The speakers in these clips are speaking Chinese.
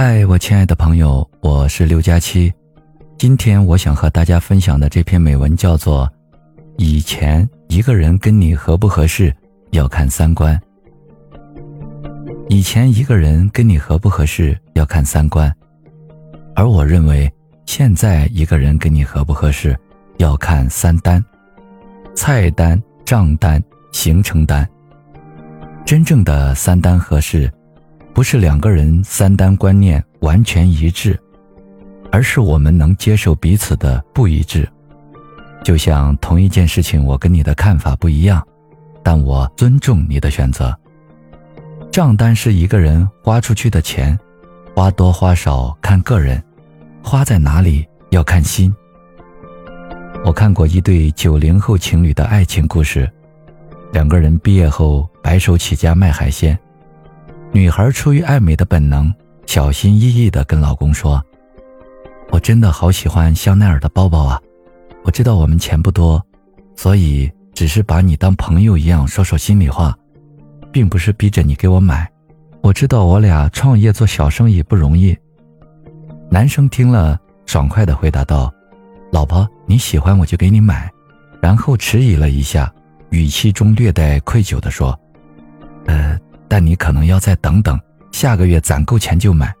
嗨，我亲爱的朋友，我是六加七。今天我想和大家分享的这篇美文叫做《以前一个人跟你合不合适要看三观》。以前一个人跟你合不合适要看三观，而我认为现在一个人跟你合不合适要看三单：菜单、账单、行程单。真正的三单合适。不是两个人三单观念完全一致，而是我们能接受彼此的不一致。就像同一件事情，我跟你的看法不一样，但我尊重你的选择。账单是一个人花出去的钱，花多花少看个人，花在哪里要看心。我看过一对九零后情侣的爱情故事，两个人毕业后白手起家卖海鲜。女孩出于爱美的本能，小心翼翼地跟老公说：“我真的好喜欢香奈儿的包包啊！我知道我们钱不多，所以只是把你当朋友一样说说心里话，并不是逼着你给我买。我知道我俩创业做小生意不容易。”男生听了，爽快地回答道：“老婆，你喜欢我就给你买。”然后迟疑了一下，语气中略带愧疚地说：“呃。”但你可能要再等等，下个月攒够钱就买。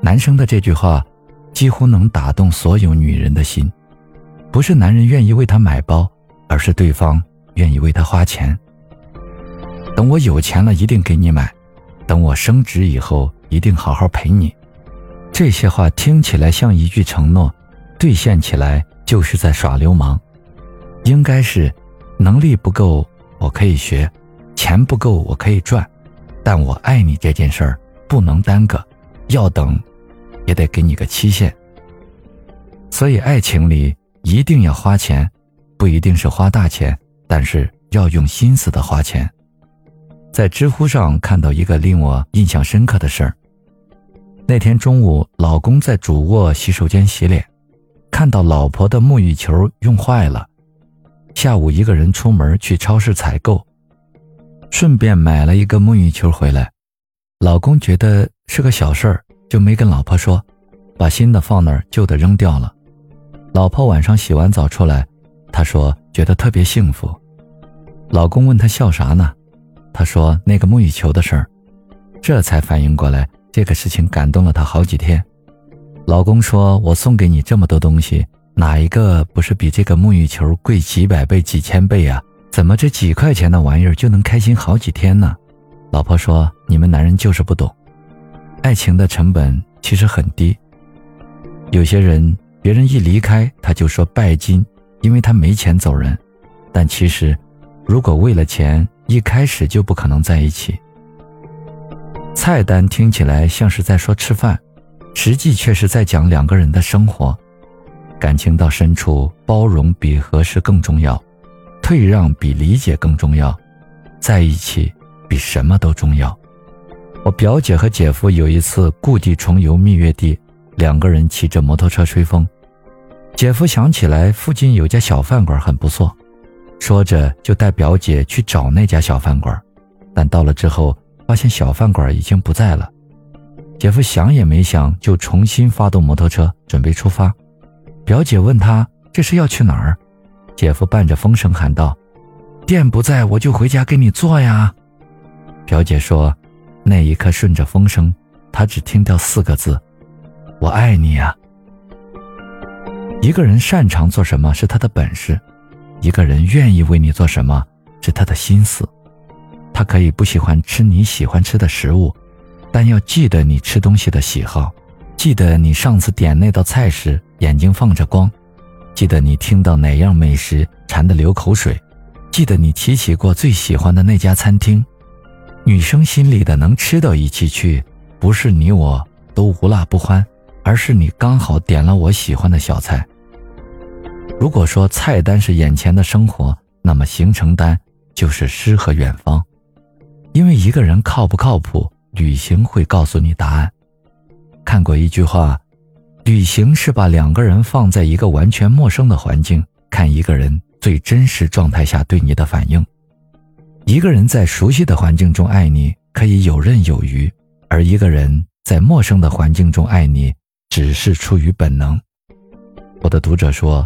男生的这句话，几乎能打动所有女人的心。不是男人愿意为她买包，而是对方愿意为她花钱。等我有钱了，一定给你买；等我升职以后，一定好好陪你。这些话听起来像一句承诺，兑现起来就是在耍流氓。应该是，能力不够我可以学，钱不够我可以赚。但我爱你这件事儿不能耽搁，要等，也得给你个期限。所以爱情里一定要花钱，不一定是花大钱，但是要用心思的花钱。在知乎上看到一个令我印象深刻的事儿。那天中午，老公在主卧洗手间洗脸，看到老婆的沐浴球用坏了，下午一个人出门去超市采购。顺便买了一个沐浴球回来，老公觉得是个小事儿，就没跟老婆说，把新的放那儿，旧的扔掉了。老婆晚上洗完澡出来，她说觉得特别幸福。老公问她笑啥呢？她说那个沐浴球的事儿，这才反应过来，这个事情感动了她好几天。老公说：“我送给你这么多东西，哪一个不是比这个沐浴球贵几百倍、几千倍呀？”怎么这几块钱的玩意儿就能开心好几天呢？老婆说：“你们男人就是不懂，爱情的成本其实很低。有些人，别人一离开他就说拜金，因为他没钱走人。但其实，如果为了钱，一开始就不可能在一起。菜单听起来像是在说吃饭，实际却是在讲两个人的生活。感情到深处，包容比合适更重要。”退让比理解更重要，在一起比什么都重要。我表姐和姐夫有一次故地重游蜜月地，两个人骑着摩托车吹风。姐夫想起来附近有家小饭馆很不错，说着就带表姐去找那家小饭馆。但到了之后，发现小饭馆已经不在了。姐夫想也没想就重新发动摩托车准备出发。表姐问他这是要去哪儿？姐夫伴着风声喊道：“店不在，我就回家给你做呀。”表姐说：“那一刻顺着风声，她只听到四个字：‘我爱你呀。’一个人擅长做什么是他的本事，一个人愿意为你做什么是他的心思。他可以不喜欢吃你喜欢吃的食物，但要记得你吃东西的喜好，记得你上次点那道菜时眼睛放着光。”记得你听到哪样美食馋得流口水，记得你提起过最喜欢的那家餐厅。女生心里的能吃到一起去，不是你我都无辣不欢，而是你刚好点了我喜欢的小菜。如果说菜单是眼前的生活，那么行程单就是诗和远方。因为一个人靠不靠谱，旅行会告诉你答案。看过一句话。旅行是把两个人放在一个完全陌生的环境，看一个人最真实状态下对你的反应。一个人在熟悉的环境中爱你，可以游刃有余；而一个人在陌生的环境中爱你，只是出于本能。我的读者说，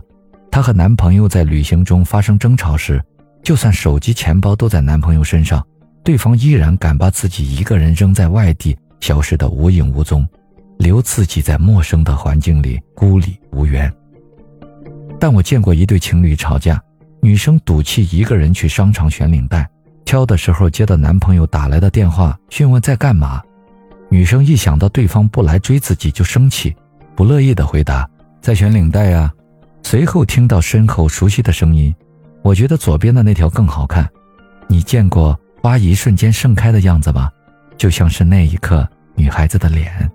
她和男朋友在旅行中发生争吵时，就算手机、钱包都在男朋友身上，对方依然敢把自己一个人扔在外地，消失得无影无踪，留自己在陌生的环境里孤立无援。但我见过一对情侣吵架，女生赌气一个人去商场选领带，挑的时候接到男朋友打来的电话，询问在干嘛。女生一想到对方不来追自己就生气，不乐意的回答：“在选领带呀。”随后听到身后熟悉的声音：“我觉得左边的那条更好看。”你见过花一瞬间盛开的样子吗？就像是那一刻女孩子的脸。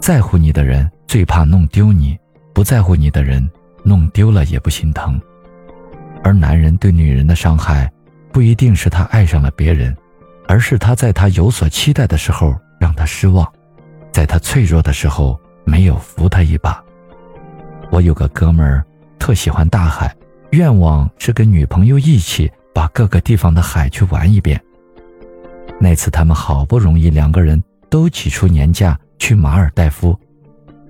在乎你的人最怕弄丢你，不在乎你的人。弄丢了也不心疼，而男人对女人的伤害，不一定是他爱上了别人，而是他在他有所期待的时候让他失望，在他脆弱的时候没有扶他一把。我有个哥们儿特喜欢大海，愿望是跟女朋友一起把各个地方的海去玩一遍。那次他们好不容易两个人都挤出年假去马尔代夫，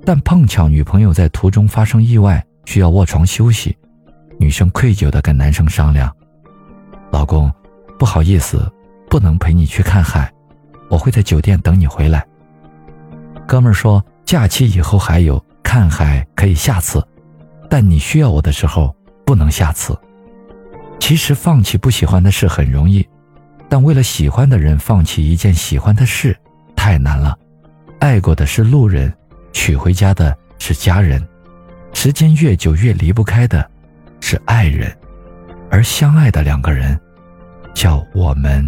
但碰巧女朋友在途中发生意外。需要卧床休息，女生愧疚地跟男生商量：“老公，不好意思，不能陪你去看海，我会在酒店等你回来。”哥们说：“假期以后还有看海，可以下次，但你需要我的时候不能下次。”其实放弃不喜欢的事很容易，但为了喜欢的人放弃一件喜欢的事太难了。爱过的是路人，娶回家的是家人。时间越久越离不开的，是爱人，而相爱的两个人，叫我们。